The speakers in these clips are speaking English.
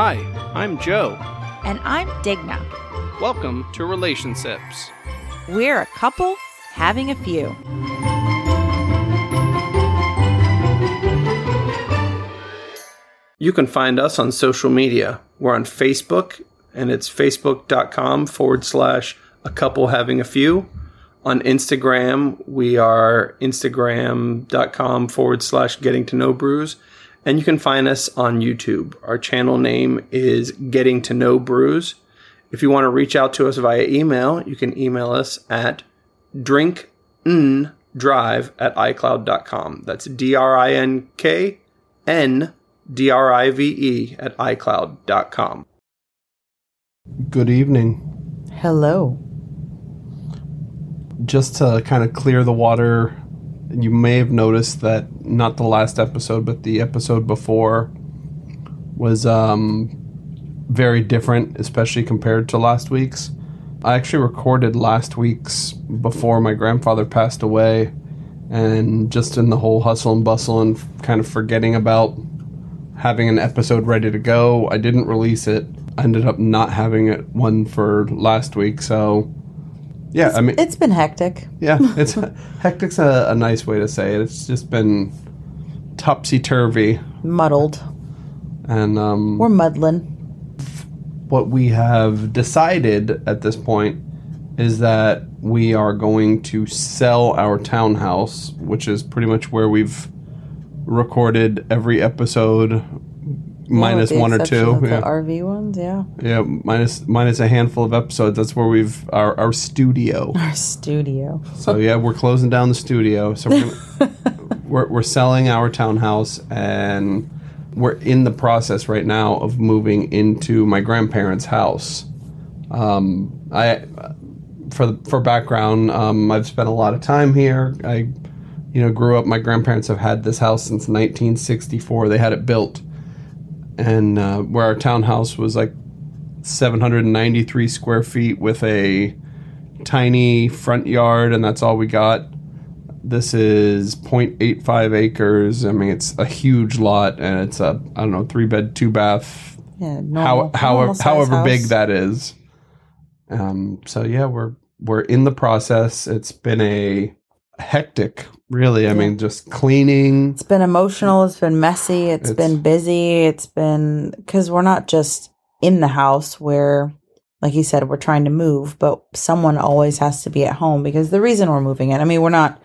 Hi, I'm Joe. And I'm Digna. Welcome to Relationships. We're a couple having a few. You can find us on social media. We're on Facebook, and it's facebook.com forward slash a couple having a few. On Instagram, we are instagram.com forward slash getting to know brews. And you can find us on YouTube. Our channel name is Getting to Know Brews. If you want to reach out to us via email, you can email us at drinkndrive at iCloud.com. That's D R I N K N D R I V E at iCloud.com. Good evening. Hello. Just to kind of clear the water, you may have noticed that not the last episode, but the episode before was um, very different, especially compared to last week's. I actually recorded last week's before my grandfather passed away, and just in the whole hustle and bustle and kind of forgetting about having an episode ready to go, I didn't release it. I ended up not having it one for last week, so yeah, I mean, It's been hectic. yeah, it's hectic's a, a nice way to say it. It's just been topsy turvy, Muddled. and um, We're muddling. what we have decided at this point is that we are going to sell our townhouse, which is pretty much where we've recorded every episode, minus Yeah, with the one or two. Yeah. The RV ones, yeah. yeah, minus minus a handful of episodes. That's where we've our our studio. Our studio. So yeah, we're closing down the studio. So we're, gonna, we're we're selling our townhouse, and we're in the process right now of moving into my grandparents' house. Um, I for for background, um, I've spent a lot of time here. I you know grew up. My grandparents have had this house since 1964. They had it built, and uh, where our townhouse was like 793 square feet with a tiny front yard and that's all we got. This is 0.85 acres. I mean, it's a huge lot and it's a, I don't know, three bed, two bath, Yeah, how, normal, however, normal size however big that is. Um, so yeah, we're, we're in the process. It's been a hectic, really. I mean, just cleaning. It's been emotional. It's been messy. It's It's- been busy. It's been because we're not just in the house where, like you said, we're trying to move, but someone always has to be at home because the reason we're moving it, I mean, we're not.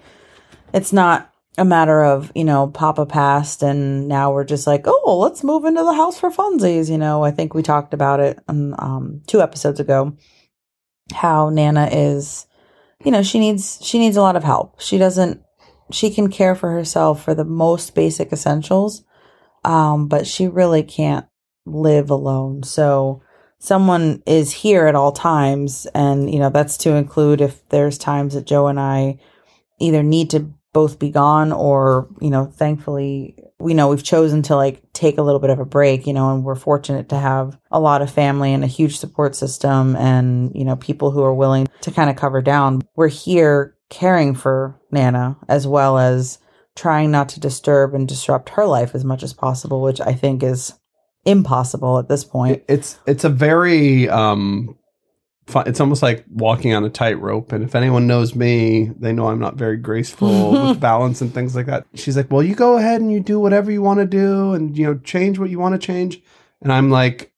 It's not a matter of you know Papa passed and now we're just like oh let's move into the house for funsies. You know, I think we talked about it um, um two episodes ago. How Nana is, you know, she needs she needs a lot of help. She doesn't she can care for herself for the most basic essentials um but she really can't live alone so someone is here at all times and you know that's to include if there's times that joe and i either need to both be gone or you know thankfully we know we've chosen to like take a little bit of a break you know and we're fortunate to have a lot of family and a huge support system and you know people who are willing to kind of cover down. We're here caring for nana as well as trying not to disturb and disrupt her life as much as possible which i think is impossible at this point. It's it's a very um it's almost like walking on a tightrope and if anyone knows me they know i'm not very graceful with balance and things like that. She's like well you go ahead and you do whatever you want to do and you know change what you want to change. And i'm like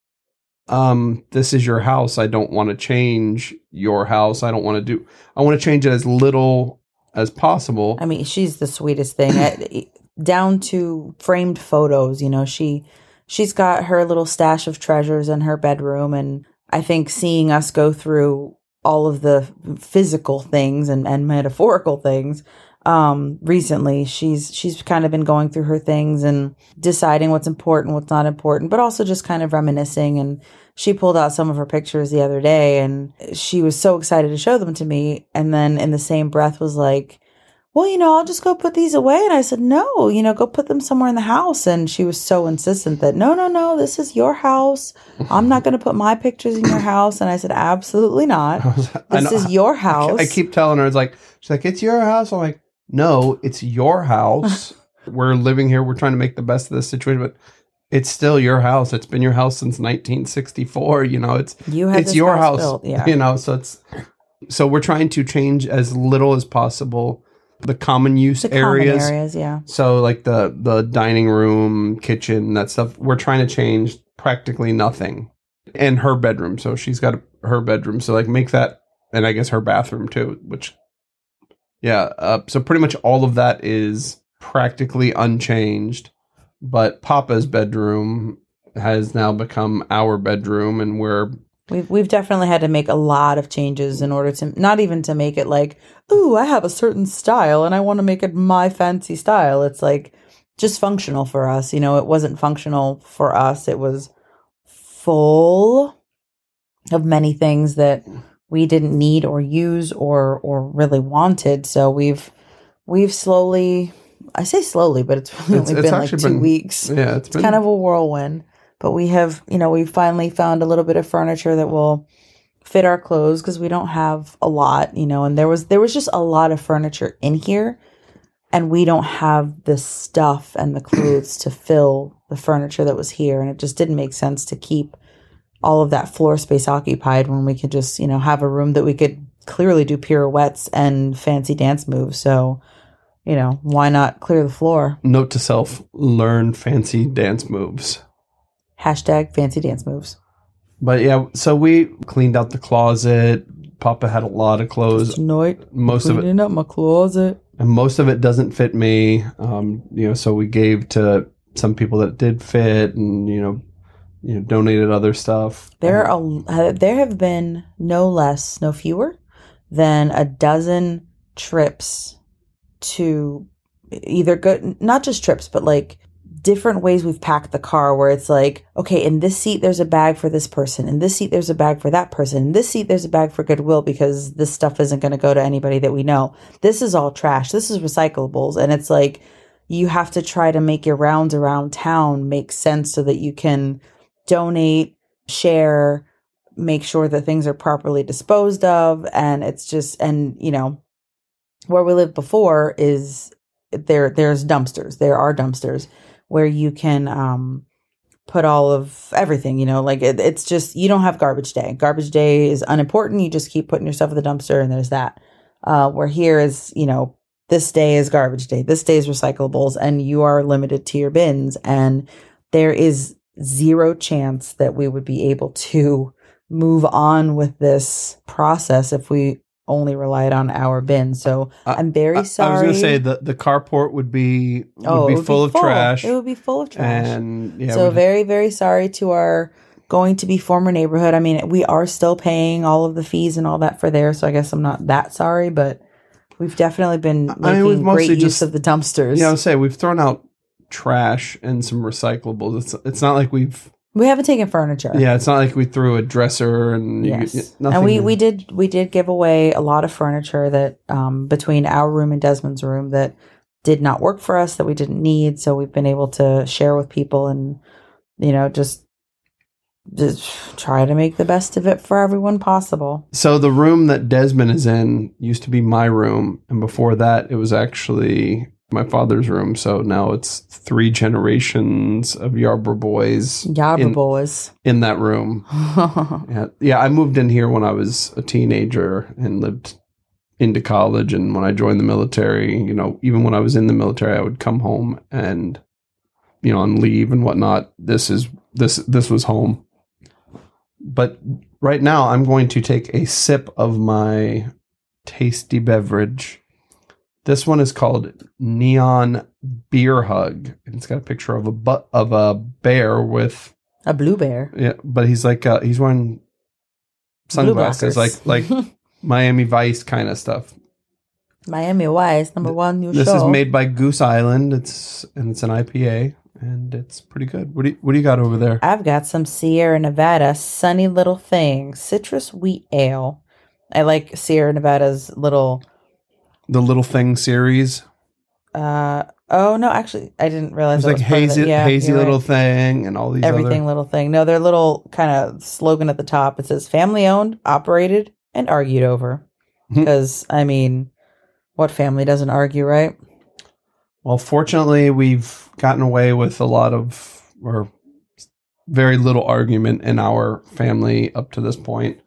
um this is your house. I don't want to change your house. I don't want to do i want to change it as little as possible. I mean, she's the sweetest thing. I- Down to framed photos, you know, she she's got her little stash of treasures in her bedroom and I think seeing us go through all of the physical things and, and metaphorical things um recently she's she's kind of been going through her things and deciding what's important what's not important but also just kind of reminiscing. And she pulled out some of her pictures the other day and she was so excited to show them to me. And then in the same breath was like well, you know, I'll just go put these away. And I said, no, you know, go put them somewhere in the house. And she was so insistent that, no, no, no, this is your house. I'm not going to put my pictures in your house. And I said, absolutely not. This is your house. I keep telling her it's like she's like it's your house. I'm like no, it's your house. we're living here. We're trying to make the best of this situation, but it's still your house. It's been your house since 1964. You know, it's You it's your house. built, yeah. You know, so it's so we're trying to change as little as possible the common use the areas. common areas, yeah. So like the the dining room, kitchen, that stuff. We're trying to change practically nothing, and her bedroom. So she's got her bedroom. So like make that, and I guess her bathroom too. Which, yeah. Uh, so pretty much all of that is practically unchanged, but Papa's bedroom has now become our bedroom, and we're We've we've definitely had to make a lot of changes in order to not even to make it like, ooh, I have a certain style and I want to make it my fancy style. It's like just functional for us. You know, it wasn't functional for us. It was full of many things that we didn't need or use or or really wanted. So we've we've slowly I say slowly, but it's really It's- only it's been like two been- weeks yeah, it's it's been kind of a whirlwind but we have you know we finally found a little bit of furniture that will fit our clothes because we don't have a lot you know and there was there was just a lot of furniture in here and we don't have the stuff and the clothes to fill the furniture that was here and it just didn't make sense to keep all of that floor space occupied when we could just you know have a room that we could clearly do pirouettes and fancy dance moves so you know why not clear the floor note to self: learn fancy dance moves. Hashtag fancy dance moves But yeah, so we cleaned out the closet. Papa had a lot of clothes. Tonight, Most of it, up my closet. and most of it doesn't fit me. Um, you know, so we gave to some people that did fit, and you know, you know, donated other stuff. There Um, are uh, there have been no less, no fewer than a dozen trips to either go not just trips, but like different ways we've packed the car where it's like, okay, in this seat there's a bag for this person, in this seat there's a bag for that person, in this seat there's a bag for Goodwill because this stuff isn't going to go to anybody that we know. This is all trash. This is recyclables, and it's like you have to try to make your rounds around town make sense so that you can donate, share, make sure that things are properly disposed of, and it's just and you know where we lived before is there there's dumpsters. There are dumpsters where you can um put all of everything, you know, like it, it's just you don't have garbage day. Garbage day is unimportant. You just keep putting yourself in the dumpster and there's that. Uh where here is, you know, this day is garbage day. This day is recyclables and you are limited to your bins and there is zero chance that we would be able to move on with this process if we only relied on our bin. So I- I'm very sorry. I was gonna say the the carport would be would Oh, be would full of trash, It would be full of trash. and yeah, so very, very sorry to our going to be former neighborhood. I mean, we are still paying all of the fees and all that for there, so I guess I'm not that sorry, but we've definitely been I mean, making great use of the dumpsters. yeah, I would say we've thrown out trash and some recyclables. It's it's not like we've we haven't taken furniture. yeah, it's not like we threw a dresser and you- Yes, nothing. and we we did we did give away a lot of furniture that um, between our room and Desmond's room that did not work for us that we didn't need. So we've been able to share with people and you know just just try to make the best of it for everyone possible. So the room that Desmond is in used to be my room, and before that, it was actually my father's room. So now it's three generations of Yarborough boys Yabba In- boys. in that room. Yeah, yeah. I moved in here when I was a teenager and lived into college. And when I joined the military, you know, even when I was in the military, I would come home and, you know, on leave and whatnot. This is this this was home. But right now, I'm going to take a sip of my tasty beverage. This one is called Neon Beer Hug, and it's got a picture of a bu- of a bear with a blue bear. yeah, but he's like uh, he's wearing sunglasses, like like Miami Vice kind of stuff. Miami Vice, number one new This show. This is made by Goose Island. It's and it's an IPA, and it's pretty good. What do you, what do you got over there? I've got some Sierra Nevada Sunny Little Thing citrus wheat ale. I like Sierra Nevada's little The Little Thing series. uh oh no, actually I didn't realize It's that like was hazy. Yeah, hazy little right. thing, and all these everything Other, little thing. No, their little kind of slogan at the top. It says family owned, operated, and argued over. Hmm. Because I mean, What family doesn't argue, right? Well, fortunately, we've gotten away with a lot of, or very little argument in our family up to this point.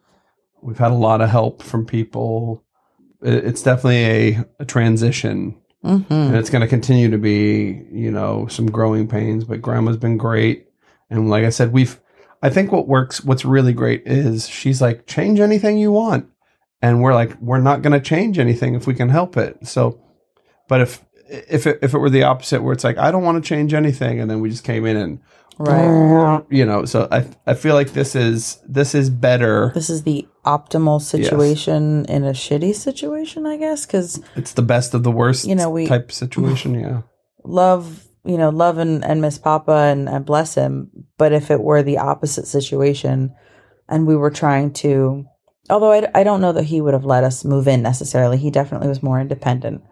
We've had a lot of help from people. It- It's definitely a, a transition, Mm-hmm. and it's going to continue to be, you know, some growing pains. But Grandma's been great, and like I said, we've. I think what works, what's really great is she's like, change anything you want, and we're like, we're not going to change anything if we can help it. So, but if if it, if it were the opposite, where it's like, I don't want to change anything, and then we just came in and Right. you know so i i feel like this is this is better. This is the optimal situation in a shitty situation, I guess, because it's the best of the worst You know, we- type situation yeah. love, you know, love and, and miss Papa and, and bless him. But if it were the opposite situation and we were trying to, although I, I don't know that he would have let us move in necessarily, he definitely was more independent,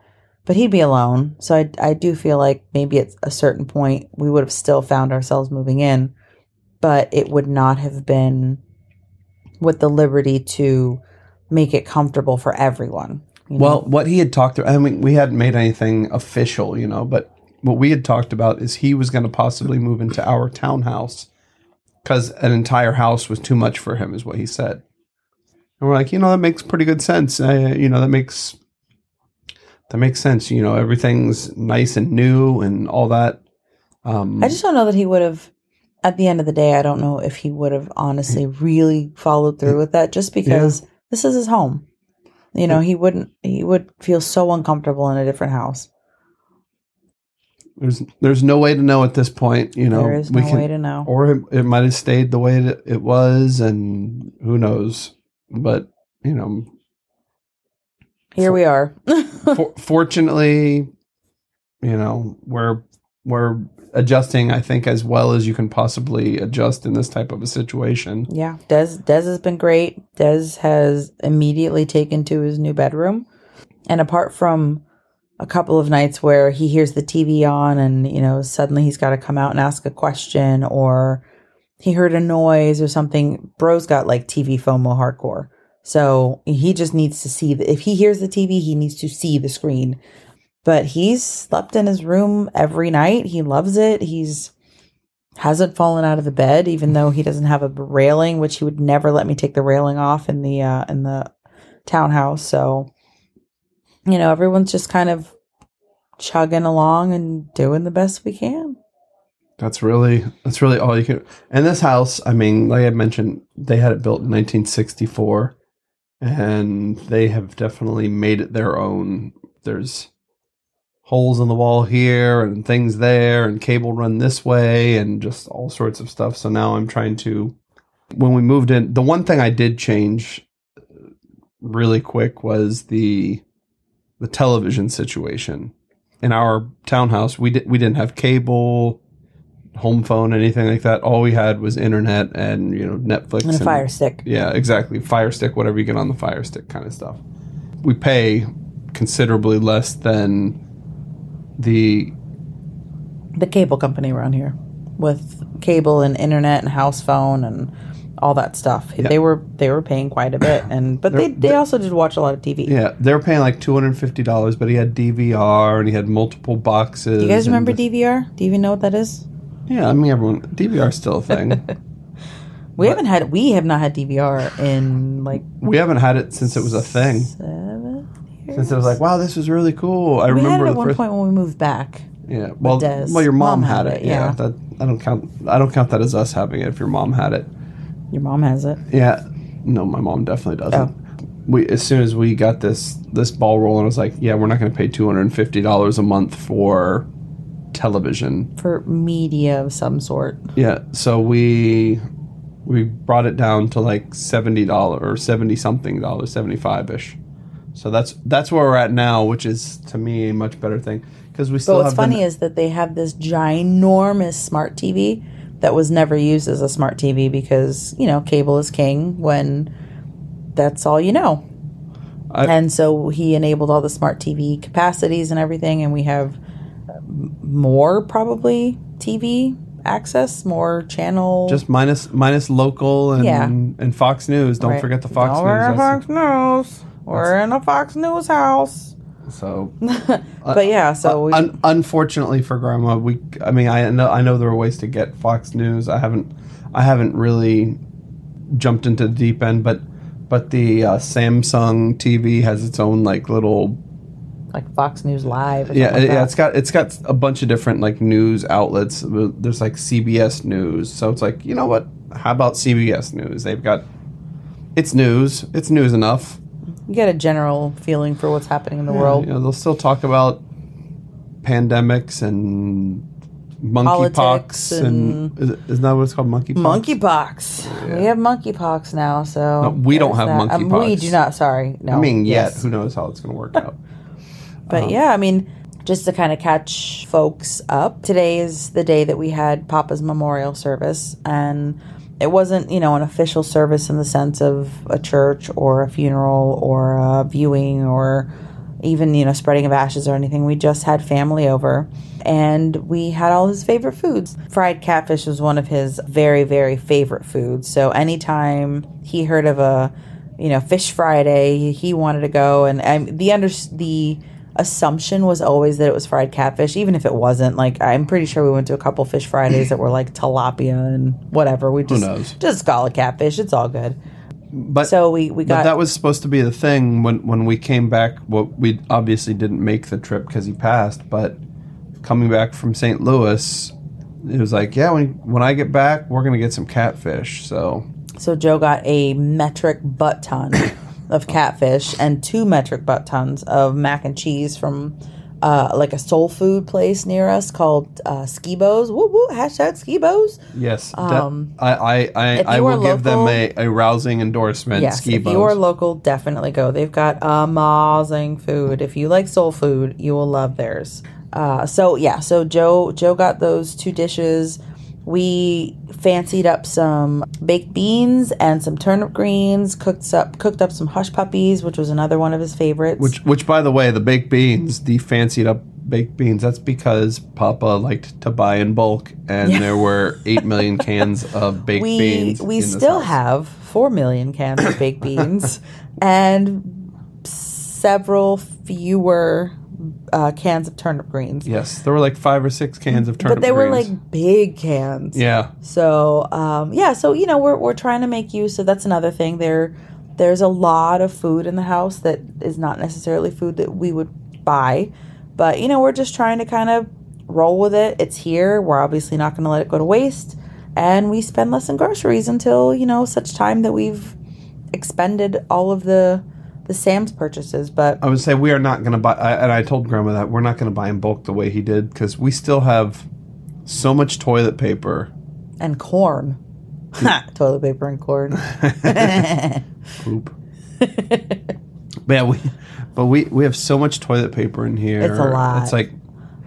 but he'd be alone. So I, I do feel like maybe at a certain point we would have still found ourselves moving in, but it would not have been with the liberty to make it comfortable for everyone. you know? well what he had talked about i mean we hadn't made anything official you know but what we had talked about is he was going to possibly move into our townhouse because an entire house was too much for him is what he said and we're like you know that makes pretty good sense uh, you know that makes that makes sense you know everything's nice and new and all that um I just don't know that he would have. At the end of the day, I don't know if he would have honestly really followed through with that. Just because this is his home, you know, he wouldn't. He would feel so uncomfortable in a different house. There's there's no way to know at this point. You know, there is no can, way to know. or it, it might have stayed the way that it was, and who knows. But you know, Here we are. for, fortunately, you know, we're we're adjusting. I think as well as you can possibly adjust in this type of a situation. yeah, Des Des has been great. Des has immediately taken to his new bedroom, and apart from a couple of nights where he hears the TV on and you know suddenly he's got to come out and ask a question or he heard a noise or something. Bro's got like TV FOMO hardcore. So he just needs to see if he hears the TV, he needs to see the screen. But he's slept in his room every night. He loves it. He's hasn't fallen out of the bed, even though he doesn't have a railing, which he would never let me take the railing off in the uh, in the townhouse. So, you know, everyone's just kind of chugging along and doing the best we can. That's really that's really all you can. And this house, I mean, like I mentioned, they had it built in 1964, and they have definitely made it their own. There's holes in the wall here and things there, and cable run this way, and just all sorts of stuff. So now I'm trying to. When we moved in, the one thing I did change really quick was the the television situation in our townhouse. We did we didn't have cable home phone, anything like that. All we had was internet and you know Netflix And a fire stick. Yeah, exactly. Fire stick, whatever you get on the fire stick, kind of stuff. We pay considerably less than the The cable company around here with cable and internet and house phone and all that stuff. They were they were paying quite a bit and but they, they also did watch a lot of TV. yeah. They were paying like two hundred and fifty dollars, but he had DVR and he had multiple boxes. Do you guys remember DVR? Do you even know what that is? Yeah, I mean everyone DVR is still a thing. We haven't had we have not had DVR in like we haven't had it since it was a thing. seven years. Since it was like, wow, this was really cool. I we had remember it at the one first. point when we moved back. Yeah, well, Des. well, your mom, Mom had, had it. it, Yeah, yeah. that I don't count. I don't count that as us having it. If your mom had it, Your mom has it. yeah. No, my mom definitely doesn't. Oh. We as soon as we got this this ball rolling, I was like, yeah, we're not going to pay two hundred and fifty dollars a month for television. For media of some sort. Yeah, so we we brought it down to like seventy dollars or seventy something dollars, seventy five ish. So that's that's where we're at now, which is to me a much better thing because we still But what's funny is that they have this ginormous smart TV that was never used as a smart TV because, you know, cable is king when that's all you know. I- and so he enabled all the smart TV capacities and everything, and we have more probably TV access, more channel. just minus minus local and Yeah. and Fox News. Don't Right. forget the Fox Don't News. forget That's- Fox News. We're in a Fox News house. So, but yeah, so we, un- unfortunately for Grandma, we. I mean, I know I know there are ways to get Fox News. I haven't, I haven't really jumped into the deep end, but but the uh, Samsung TV has its own like little like Fox News Live. Or yeah, like yeah. It's got it's got a bunch of different like news outlets. There's like CBS News, so it's like you know what? How about CBS News? They've got it's news. It's news enough. you get a general feeling for what's happening in the world. You know, they'll still talk about pandemics and monkeypox and, is, isn't that what it's called? Monkeypox. Monkeypox. We have monkeypox now, so No, we don't have that. Um, we do not. Sorry, no. I mean, yet yes. who knows how it's going to work out? But Uh-huh. yeah, I mean, just to kind of catch folks up, today is the day that we had Papa's memorial service, and it wasn't, you know, an official service in the sense of a church or a funeral or a viewing or even, you know, spreading of ashes or anything. We just had family over and we had all his favorite foods. Fried catfish was one of his very, very favorite foods. So anytime he heard of a, you know, Fish Friday, he wanted to go. And um, the under the assumption was always that it was fried catfish, even if it wasn't. Like I'm pretty sure we went to a couple Fish Fridays that were like tilapia and whatever. We just knows? just call it catfish. It's all good. But So we we But got that was supposed to be the thing when when we came back. Well, we obviously didn't make the trip because he passed. But coming back from St. Louis, it was like, yeah, when when I get back, we're gonna get some catfish. So So Joe got a metric butt ton of catfish and two metric butt tons of mac and cheese from uh, like a soul food place near us called uh, Skibo's. Woo woo! Hashtag Skibo's. yes, that- Um, I I I, I will are give them a, a rousing endorsement. Yes, ski if you are local, definitely go. They've got amazing food. If you like soul food, you will love theirs. Uh, so yeah, so Joe Joe got those two dishes. We fancied up some baked beans and some turnip greens. Cooked up cooked up some hush puppies, which was another one of his favorites. which which by the way, the baked beans, the fancied up baked beans, that's because Papa liked to buy in bulk, and there were eight million cans of baked we beans. we still have four million cans of baked beans and several fewer uh, cans of turnip greens. Yes, there were like five or six cans of turnip greens. but they were like big cans. yeah. So um, yeah, so you know we're we're trying to make use. So that's another thing. There, there's a lot of food in the house that is not necessarily food that we would buy, but you know we're just trying to kind of roll with it. It's here. We're obviously not going to let it go to waste, and we spend less on groceries until you know such time that we've expended all of the the Sam's purchases. But I would say we are not going to buy, I, and I told Grandma that we're not going to buy in bulk the way he did because we still have so much toilet paper. and corn, toilet paper and corn. Poop. but yeah, we, but we we have so much toilet paper in here. It's a lot. It's like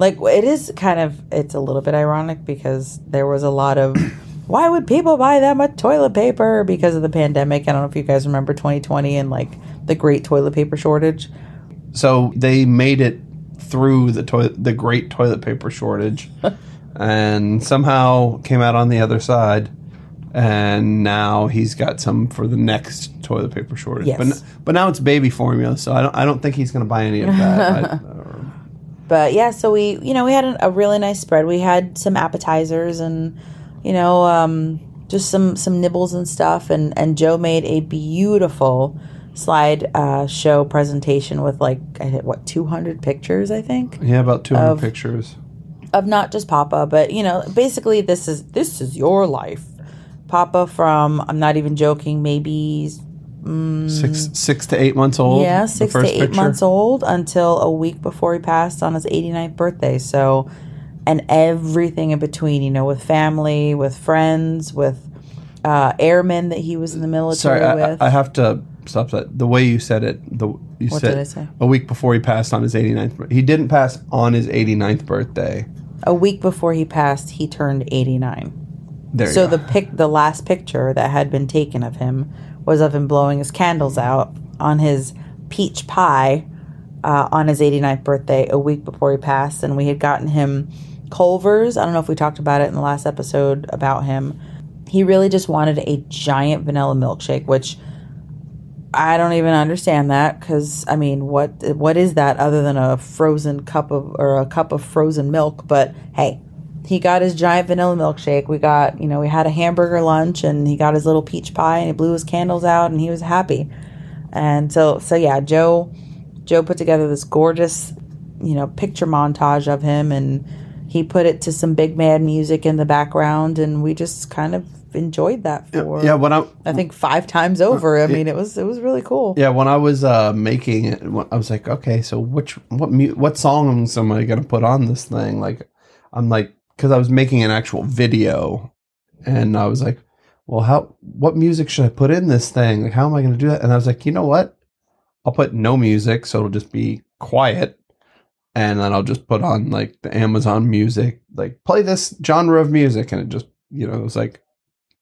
like it is kind of it's a little bit ironic because there was a lot of why would people buy that much toilet paper because of the pandemic i don't know if you guys remember 2020 and like the great toilet paper shortage so they made it through the toilet the great toilet paper shortage, and somehow came out on the other side. And now he's got some for the next toilet paper shortage. Yes. But n- but now it's baby formula, so I don't I don't think he's going to buy any of that. I, but yeah so we you know we had a, a really nice spread we had some appetizers and you know um, just some some nibbles and stuff and and joe made a beautiful slide uh, show presentation with like I think, what 200 pictures i think yeah, about two hundred Of- pictures. of not just Papa, but you know, basically this is this is your life. Papa from I'm not even joking, maybe Six six to eight months old. Mm. yeah, six to eight picture. months old until a week before he passed on his 89th birthday. So, and everything in between, you know, with family, with friends, with uh, airmen that he was in the military Sorry, I, with. I have to stop that. The way you said it, the you What said did I say? a week before he passed on his 89th. bir- He didn't pass on his 89th birthday. a week before he passed, he turned 89. There So the pic, the last picture that had been taken of him was of him blowing his candles out on his peach pie uh, on his 89th birthday, a week before he passed, and we had gotten him Culver's. I don't know if we talked about it in the last episode about him. He really just wanted a giant vanilla milkshake, which I don't even understand that because I mean, what what is that other than a frozen cup of or a cup of frozen milk? But hey, he got his giant vanilla milkshake. We got you know we had a hamburger lunch and he got his little peach pie and he blew his candles out and he was happy. And so so yeah, Joe Joe put together this gorgeous you know picture montage of him and he put it to some big mad music in the background and we just kind of enjoyed that for Yeah, when I I think five times over. I mean, it was it was really cool. yeah when I was uh, making it, I was like, okay, so which what mu- what songs am I gonna put on this thing? Like, I'm like, because I was making an actual video, and I was like, well, how what music should I put in this thing? Like, how am I gonna do that? And I was like, you know what? I'll put no music, so it'll just be quiet. And then I'll just put on like the Amazon music, like play this genre of music, and it just you know it was like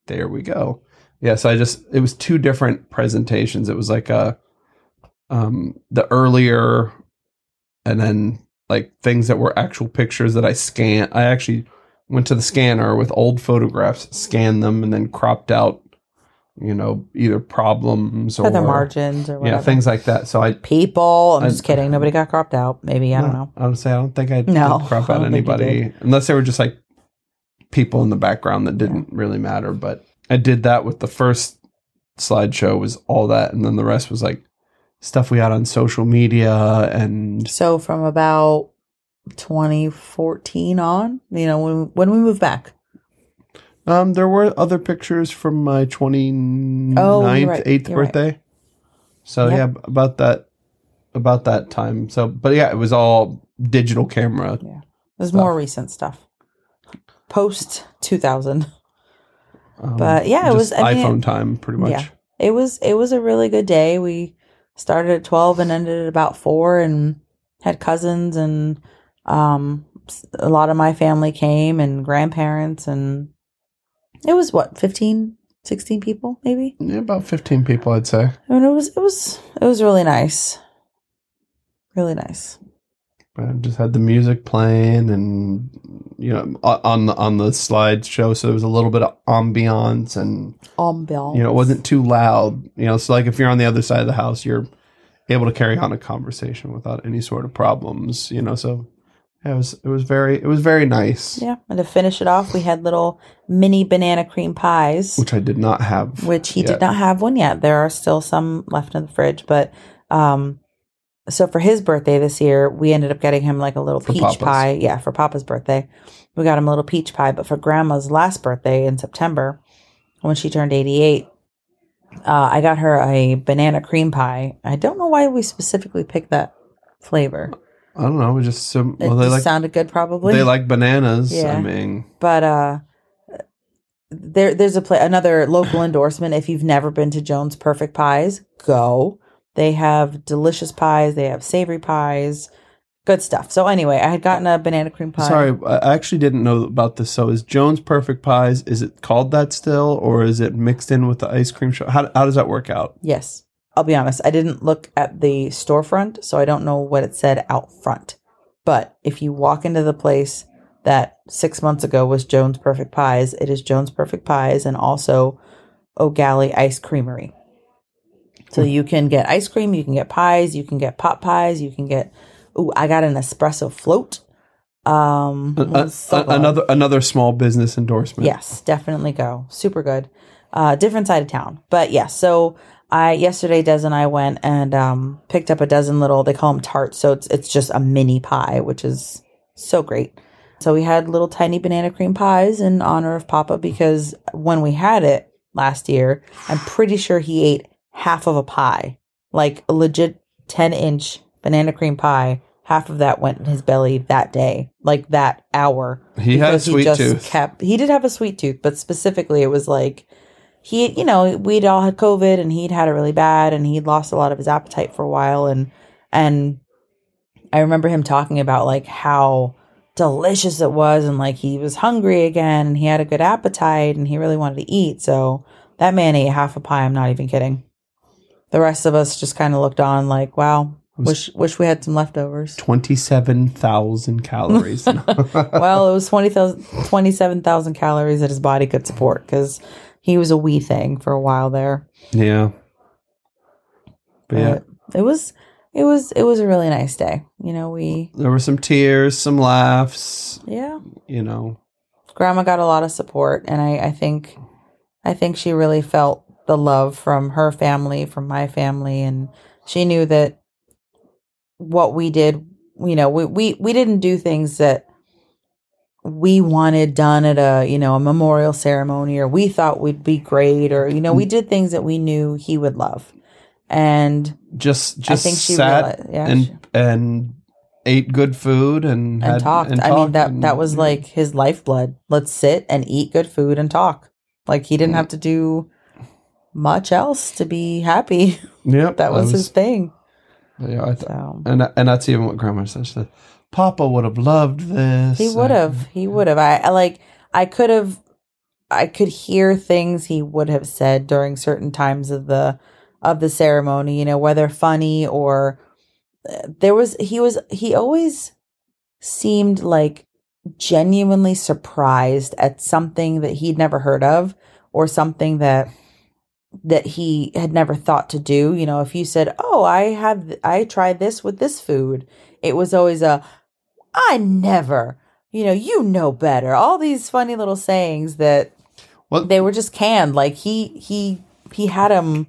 there we go. Yeah, so I just it was two different presentations. It was like a um the earlier and then like things that were actual pictures that I scan I actually went to the scanner with old photographs, scanned them and then cropped out, you know, either problems or For the margins or whatever. Yeah, things like that. So I People. I'm I- just kidding. Nobody got cropped out. Maybe I don't know. I would say I don't think I No, crop out don't think you anybody unless they were just like people in the background that didn't really matter. But I did that with the first slideshow was all that, and then the rest was like stuff we had on social media and So from about 2014 on, you know, when when we moved back. um there were other pictures from my 29th, Oh, right. 8th You're right. birthday. So Yep. yeah, about that about that time. So but yeah, it was all digital camera. Yeah, There's Stuff. more recent stuff. Post 2000. Um, But, yeah, it was- I mean, iPhone time pretty much. Yeah. It was it was a really good day. We started at 12 and ended at about 4 and had cousins and um a lot of my family came and grandparents and it was what 15 16 people maybe. Yeah, about 15 people I'd say. I mean it was it was it was really nice. Really nice. I just had the music playing, and you know, on the on the slideshow, so there was a little bit of ambiance, and Ambiance. you know, it wasn't too loud. You know, so like if you're on the other side of the house, you're able to carry on a conversation without any sort of problems. You know, so yeah, it was it was very it was very nice, Yeah, and to finish it off, we had little mini banana cream pies. which I did not have. which he yet. did not have one yet. There are still some left in the fridge, but um so for his birthday this year, we ended up getting him like a little For peach Papa's. pie. Yeah, for Papa's birthday. We got him a little peach pie, but for Grandma's last birthday in September, when she turned 88, uh, I got her a banana cream pie. I don't know why we specifically picked that flavor. I don't know. It was just some. It Well, they just like sounded good, probably. they like bananas. Yeah. I mean, but uh there there's a pla another local endorsement if you've never been to Jones Perfect Pies go they have delicious pies they have savory pies good stuff so anyway I had gotten a banana cream pie Sorry, I actually didn't know about this. So, is Jones Perfect Pies? Is it called that still, or is it mixed in with the ice cream show? How how does that work out? yes I'll be honest I didn't look at the storefront so I don't know what it said out front but if you walk into the place that six months ago was Jones Perfect Pies it is Jones Perfect Pies and also O'Galley Ice Creamery So you can get ice cream, you can get pies, you can get pot pies, you can get. Ooh, I got an espresso float. Um, A- a- another another small business endorsement. Yes, definitely go. Super good. Uh, different side of town, but yes. so I yesterday, Des and I went and um, picked up a dozen little. They call them tarts, so it's it's just a mini pie, which is so great. So we had little tiny banana cream pies in honor of Papa because when we had it last year, I'm pretty sure he ate half of a pie, like a legit ten inch banana cream pie. Half of that went in his belly that day, like that hour He had a sweet tooth. Kept he did have a sweet tooth, but specifically it was like he, you know, we'd all had COVID and he'd had it really bad and he'd lost a lot of his appetite for a while and and I remember him talking about like how delicious it was and like he was hungry again and he had a good appetite and he really wanted to eat. So that man ate half a pie. I'm not even kidding. The rest of us just kind of looked on like, wow, wish wish we had some leftovers. Twenty-seven thousand calories. well, it was 20,000 27,000 calories that his body could support because he was a wee thing for a while there. yeah. But yeah, But it was it was it was a really nice day. You know, we there were some tears, some laughs. yeah. You know, Grandma got a lot of support and I, I think I think she really felt the love from her family, from my family, and she knew that what we did, you know, we, we, we didn't do things that we wanted done at a, you know, a memorial ceremony or we thought would be great or, you know, we did things that we knew he would love. And just just I think she sat realized, yeah, and she- and ate good food and and had, talked. and I mean that and- that was yeah. like his lifeblood. Let's sit and eat good food and talk. Like he Mm. didn't have to do much else to be happy. yep that was, his thing. yeah, I th- So and and that's even what Grandma said. She said, "Papa would have loved this." he would have. He would have. I, I like. I could have. I could hear things he would have said during certain times of the of the ceremony. You know, whether funny or uh, there was. He was. He always seemed like genuinely surprised at something that he'd never heard of or something that that he had never thought to do. You know if you said oh i had i tried this with this food it was always a i never you know you know better. All these funny little sayings that Well- they were just canned. Like he he he had them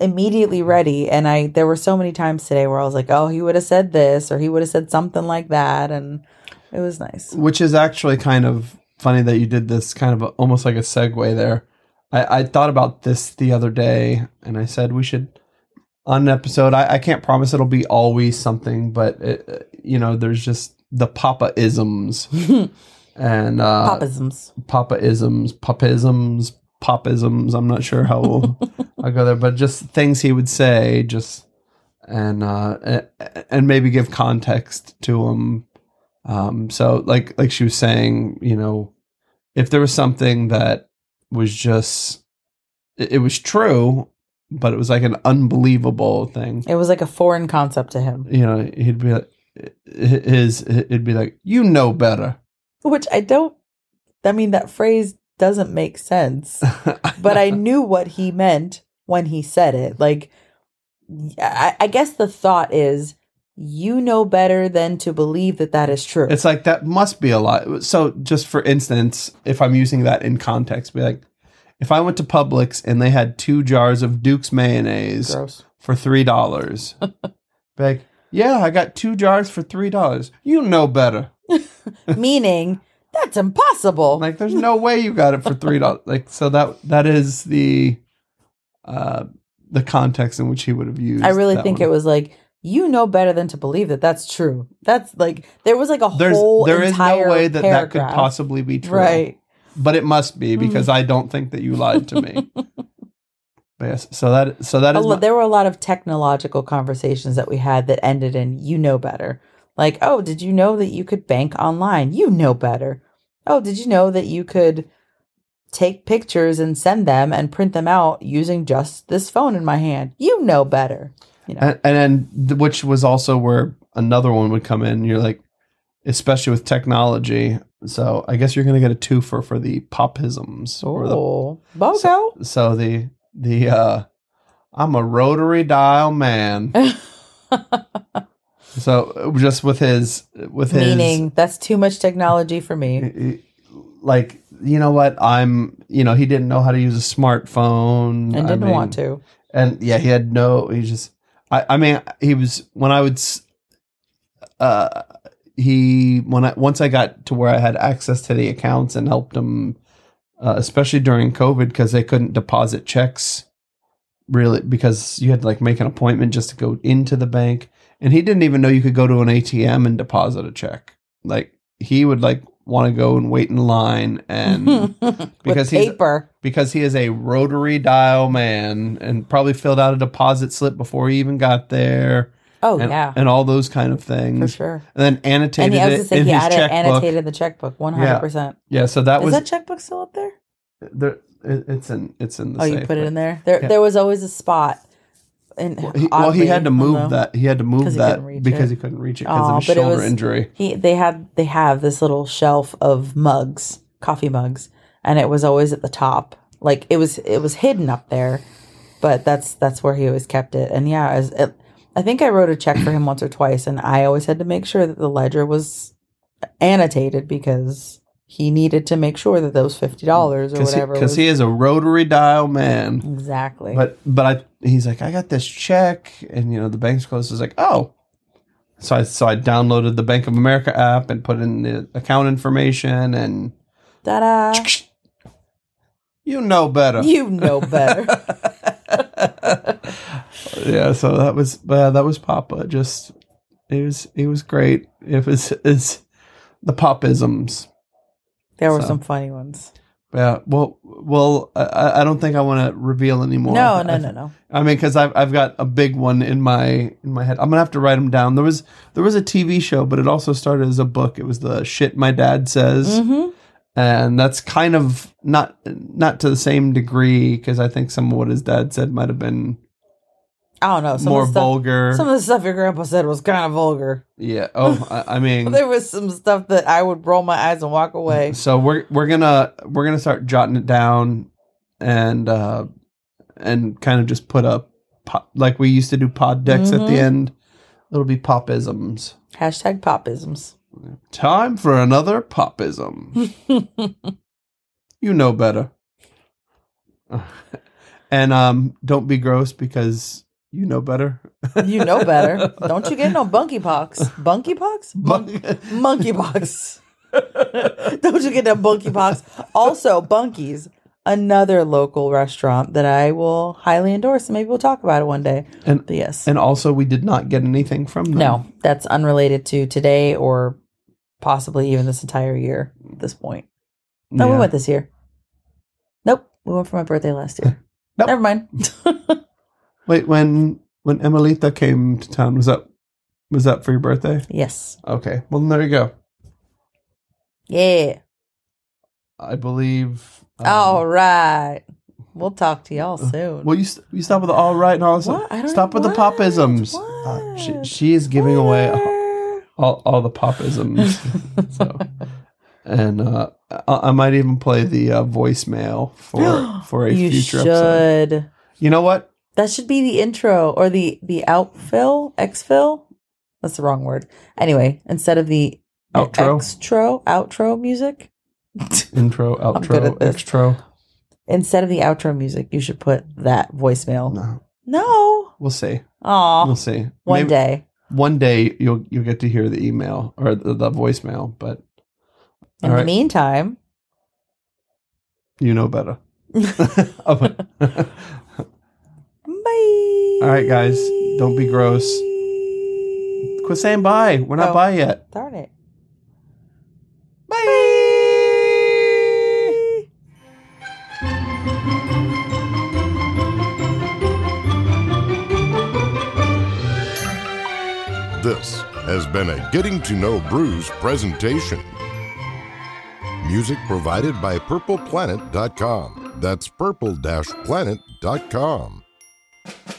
immediately ready and i there were so many times today where i was like oh he would have said this or he would have said something like that and it was nice. Which is actually kind of funny that you did this kind of a, almost like a segue there. I, I thought about this the other day, and I said we should on an episode. I, I can't promise it'll be always something, but it, you know, there's just the Papa isms and uh, papisms Papa isms, Papisms. I'm not sure how I'll go there, but just things he would say, just and uh, and maybe give context to them. Um, so like like she was saying, you know, if there was something that was just it, was true, but it was like an unbelievable thing. it was like a foreign concept to him You know, he'd be like his it'd be like you know better. which i don't i mean that phrase doesn't make sense but I knew what he meant when he said it. Like, I, I guess the thought is, you know better than to believe that that is true. It's like that must be a lot. So, just for instance, if I'm using that in context, be like, if I went to Publix and they had two jars of Duke's mayonnaise Gross. for three dollars, be like, yeah, I got two jars for three dollars. You know better. Meaning, that's impossible. Like, there's no way you got it for three dollars. Like, so that that is the uh the context in which he would have used. I really think one. it was like, you know better than to believe that that's true. That's like, there was like a There's whole there is no way that that could possibly be true. Right. but it must be hmm. because I don't think that you lied to me. but yes, so that so that oh, lo- my- there were a lot of technological conversations that we had that ended in you know better. Like, oh, did you know that you could bank online? You know better. Oh, did you know that you could take pictures and send them and print them out using just this phone in my hand? You know better. You know. and, and then which was also where another one would come in. You're like, especially with technology. So I guess you're gonna get a twofer for the popisms or the oh, Bogo. so, so the the uh I'm a rotary dial man. so just with his with his Meaning that's too much technology for me. like you know what i'm you know he didn't know how to use a smartphone And didn't mean, want to. and yeah he had no he just i i mean he was when i would uh he when i once i got to where i had access to the accounts and helped him uh, especially during covid because they couldn't deposit checks really because you had to like make an appointment just to go into the bank. And he didn't even know you could go to an atm and deposit a check. Like he would like want to go and wait in line and Because he's- paper. because he is a rotary dial man and probably filled out a deposit slip before he even got there Oh and, yeah, and all those kind of things for sure. and then annotated And he, I was it say in he his added, checkbook annotated the checkbook one hundred percent. yeah so that Is was that checkbook still up there? there, it, it's in it's in the Oh, you safe, put it in there. There, Yeah. there was always a spot. In, well he, well, he had to move although that he had to move that because it. he couldn't reach it because Aw, of his shoulder was- injury He, they had, they have this little shelf of mugs, coffee mugs, and it was always at the top. Like it was, it was hidden up there, but that's that's where he always kept it. And yeah, as it, I think I wrote a check for him once or twice, and I always had to make sure that the ledger was annotated because he needed to make sure that those fifty dollars or whatever. because was- he is a rotary dial man. exactly. But but I he's like I got this check and you know the bank's closed. Is like oh, so I so I downloaded the Bank of America app and put in the account information and Ta-da! you know better. You know better. yeah, so that was uh, that was Papa. Just it was it was great. It was it's the popisms. There were So. some funny ones. Yeah. Well, well, I, I don't think I want to reveal anymore. No, no, no, no. I mean, because I've I've got a big one in my in my head. I'm gonna have to write them down. There was there was a TV show, but it also started as a book. It was the shit my dad says, hmm and that's kind of not not to the same degree because I think some of what his dad said might have been I don't know. Some more stuff, vulgar. Some of the stuff your grandpa said was kind of vulgar. yeah. Oh, I, I mean, There was some stuff that I would roll my eyes and walk away. so we're we're gonna we're gonna start jotting it down and uh and kind of just put up like we used to do pod decks at the Mhm. end. It'll be popisms. Hashtag popisms. Time for another popism. you know better. and um don't be gross because you know better. You know better. Don't you get no bunky pox? Bunky pox? Mon- monkey pox. Don't you get no bunky pox? Also, Bunkies, another local restaurant that I will highly endorse, and maybe we'll talk about it one day. And But yes. and also we did not get anything from them. no, that's unrelated to today or possibly even this entire year at this point. No, we went this year. Nope. We went for my birthday last year. Nope. Never mind. Wait, when when Emelita came to town, was that was that for your birthday? yes. Okay. Well, then there you go. Yeah. I believe. um, All right. We'll talk to y'all soon. Well, you st- you stop with the all right and all this. What? I don't Stop with the what? popisms. Uh, she, she is giving away all, all, all the popisms. so, and uh, I, I might even play the uh, voicemail for for a you future should. episode. You know what? That should be the intro or the the outfill, exfill. That's the wrong word. Anyway, instead of the Outro? extro, outro music, Intro, outro, extro. instead of the outro music, you should put that voicemail. No, No. we'll see. Aw. We'll see. One Maybe- day. one day you'll you'll get to hear the email or the, the voicemail, but In the right. meantime, you know better. But- bye. All right, guys, don't be gross. Quit saying bye. We're not Oh. bye yet. Darn it. Bye. This has been a Getting to Know Brews presentation. Music provided by PurplePlanet.com. That's purple-planet.com. Thank you.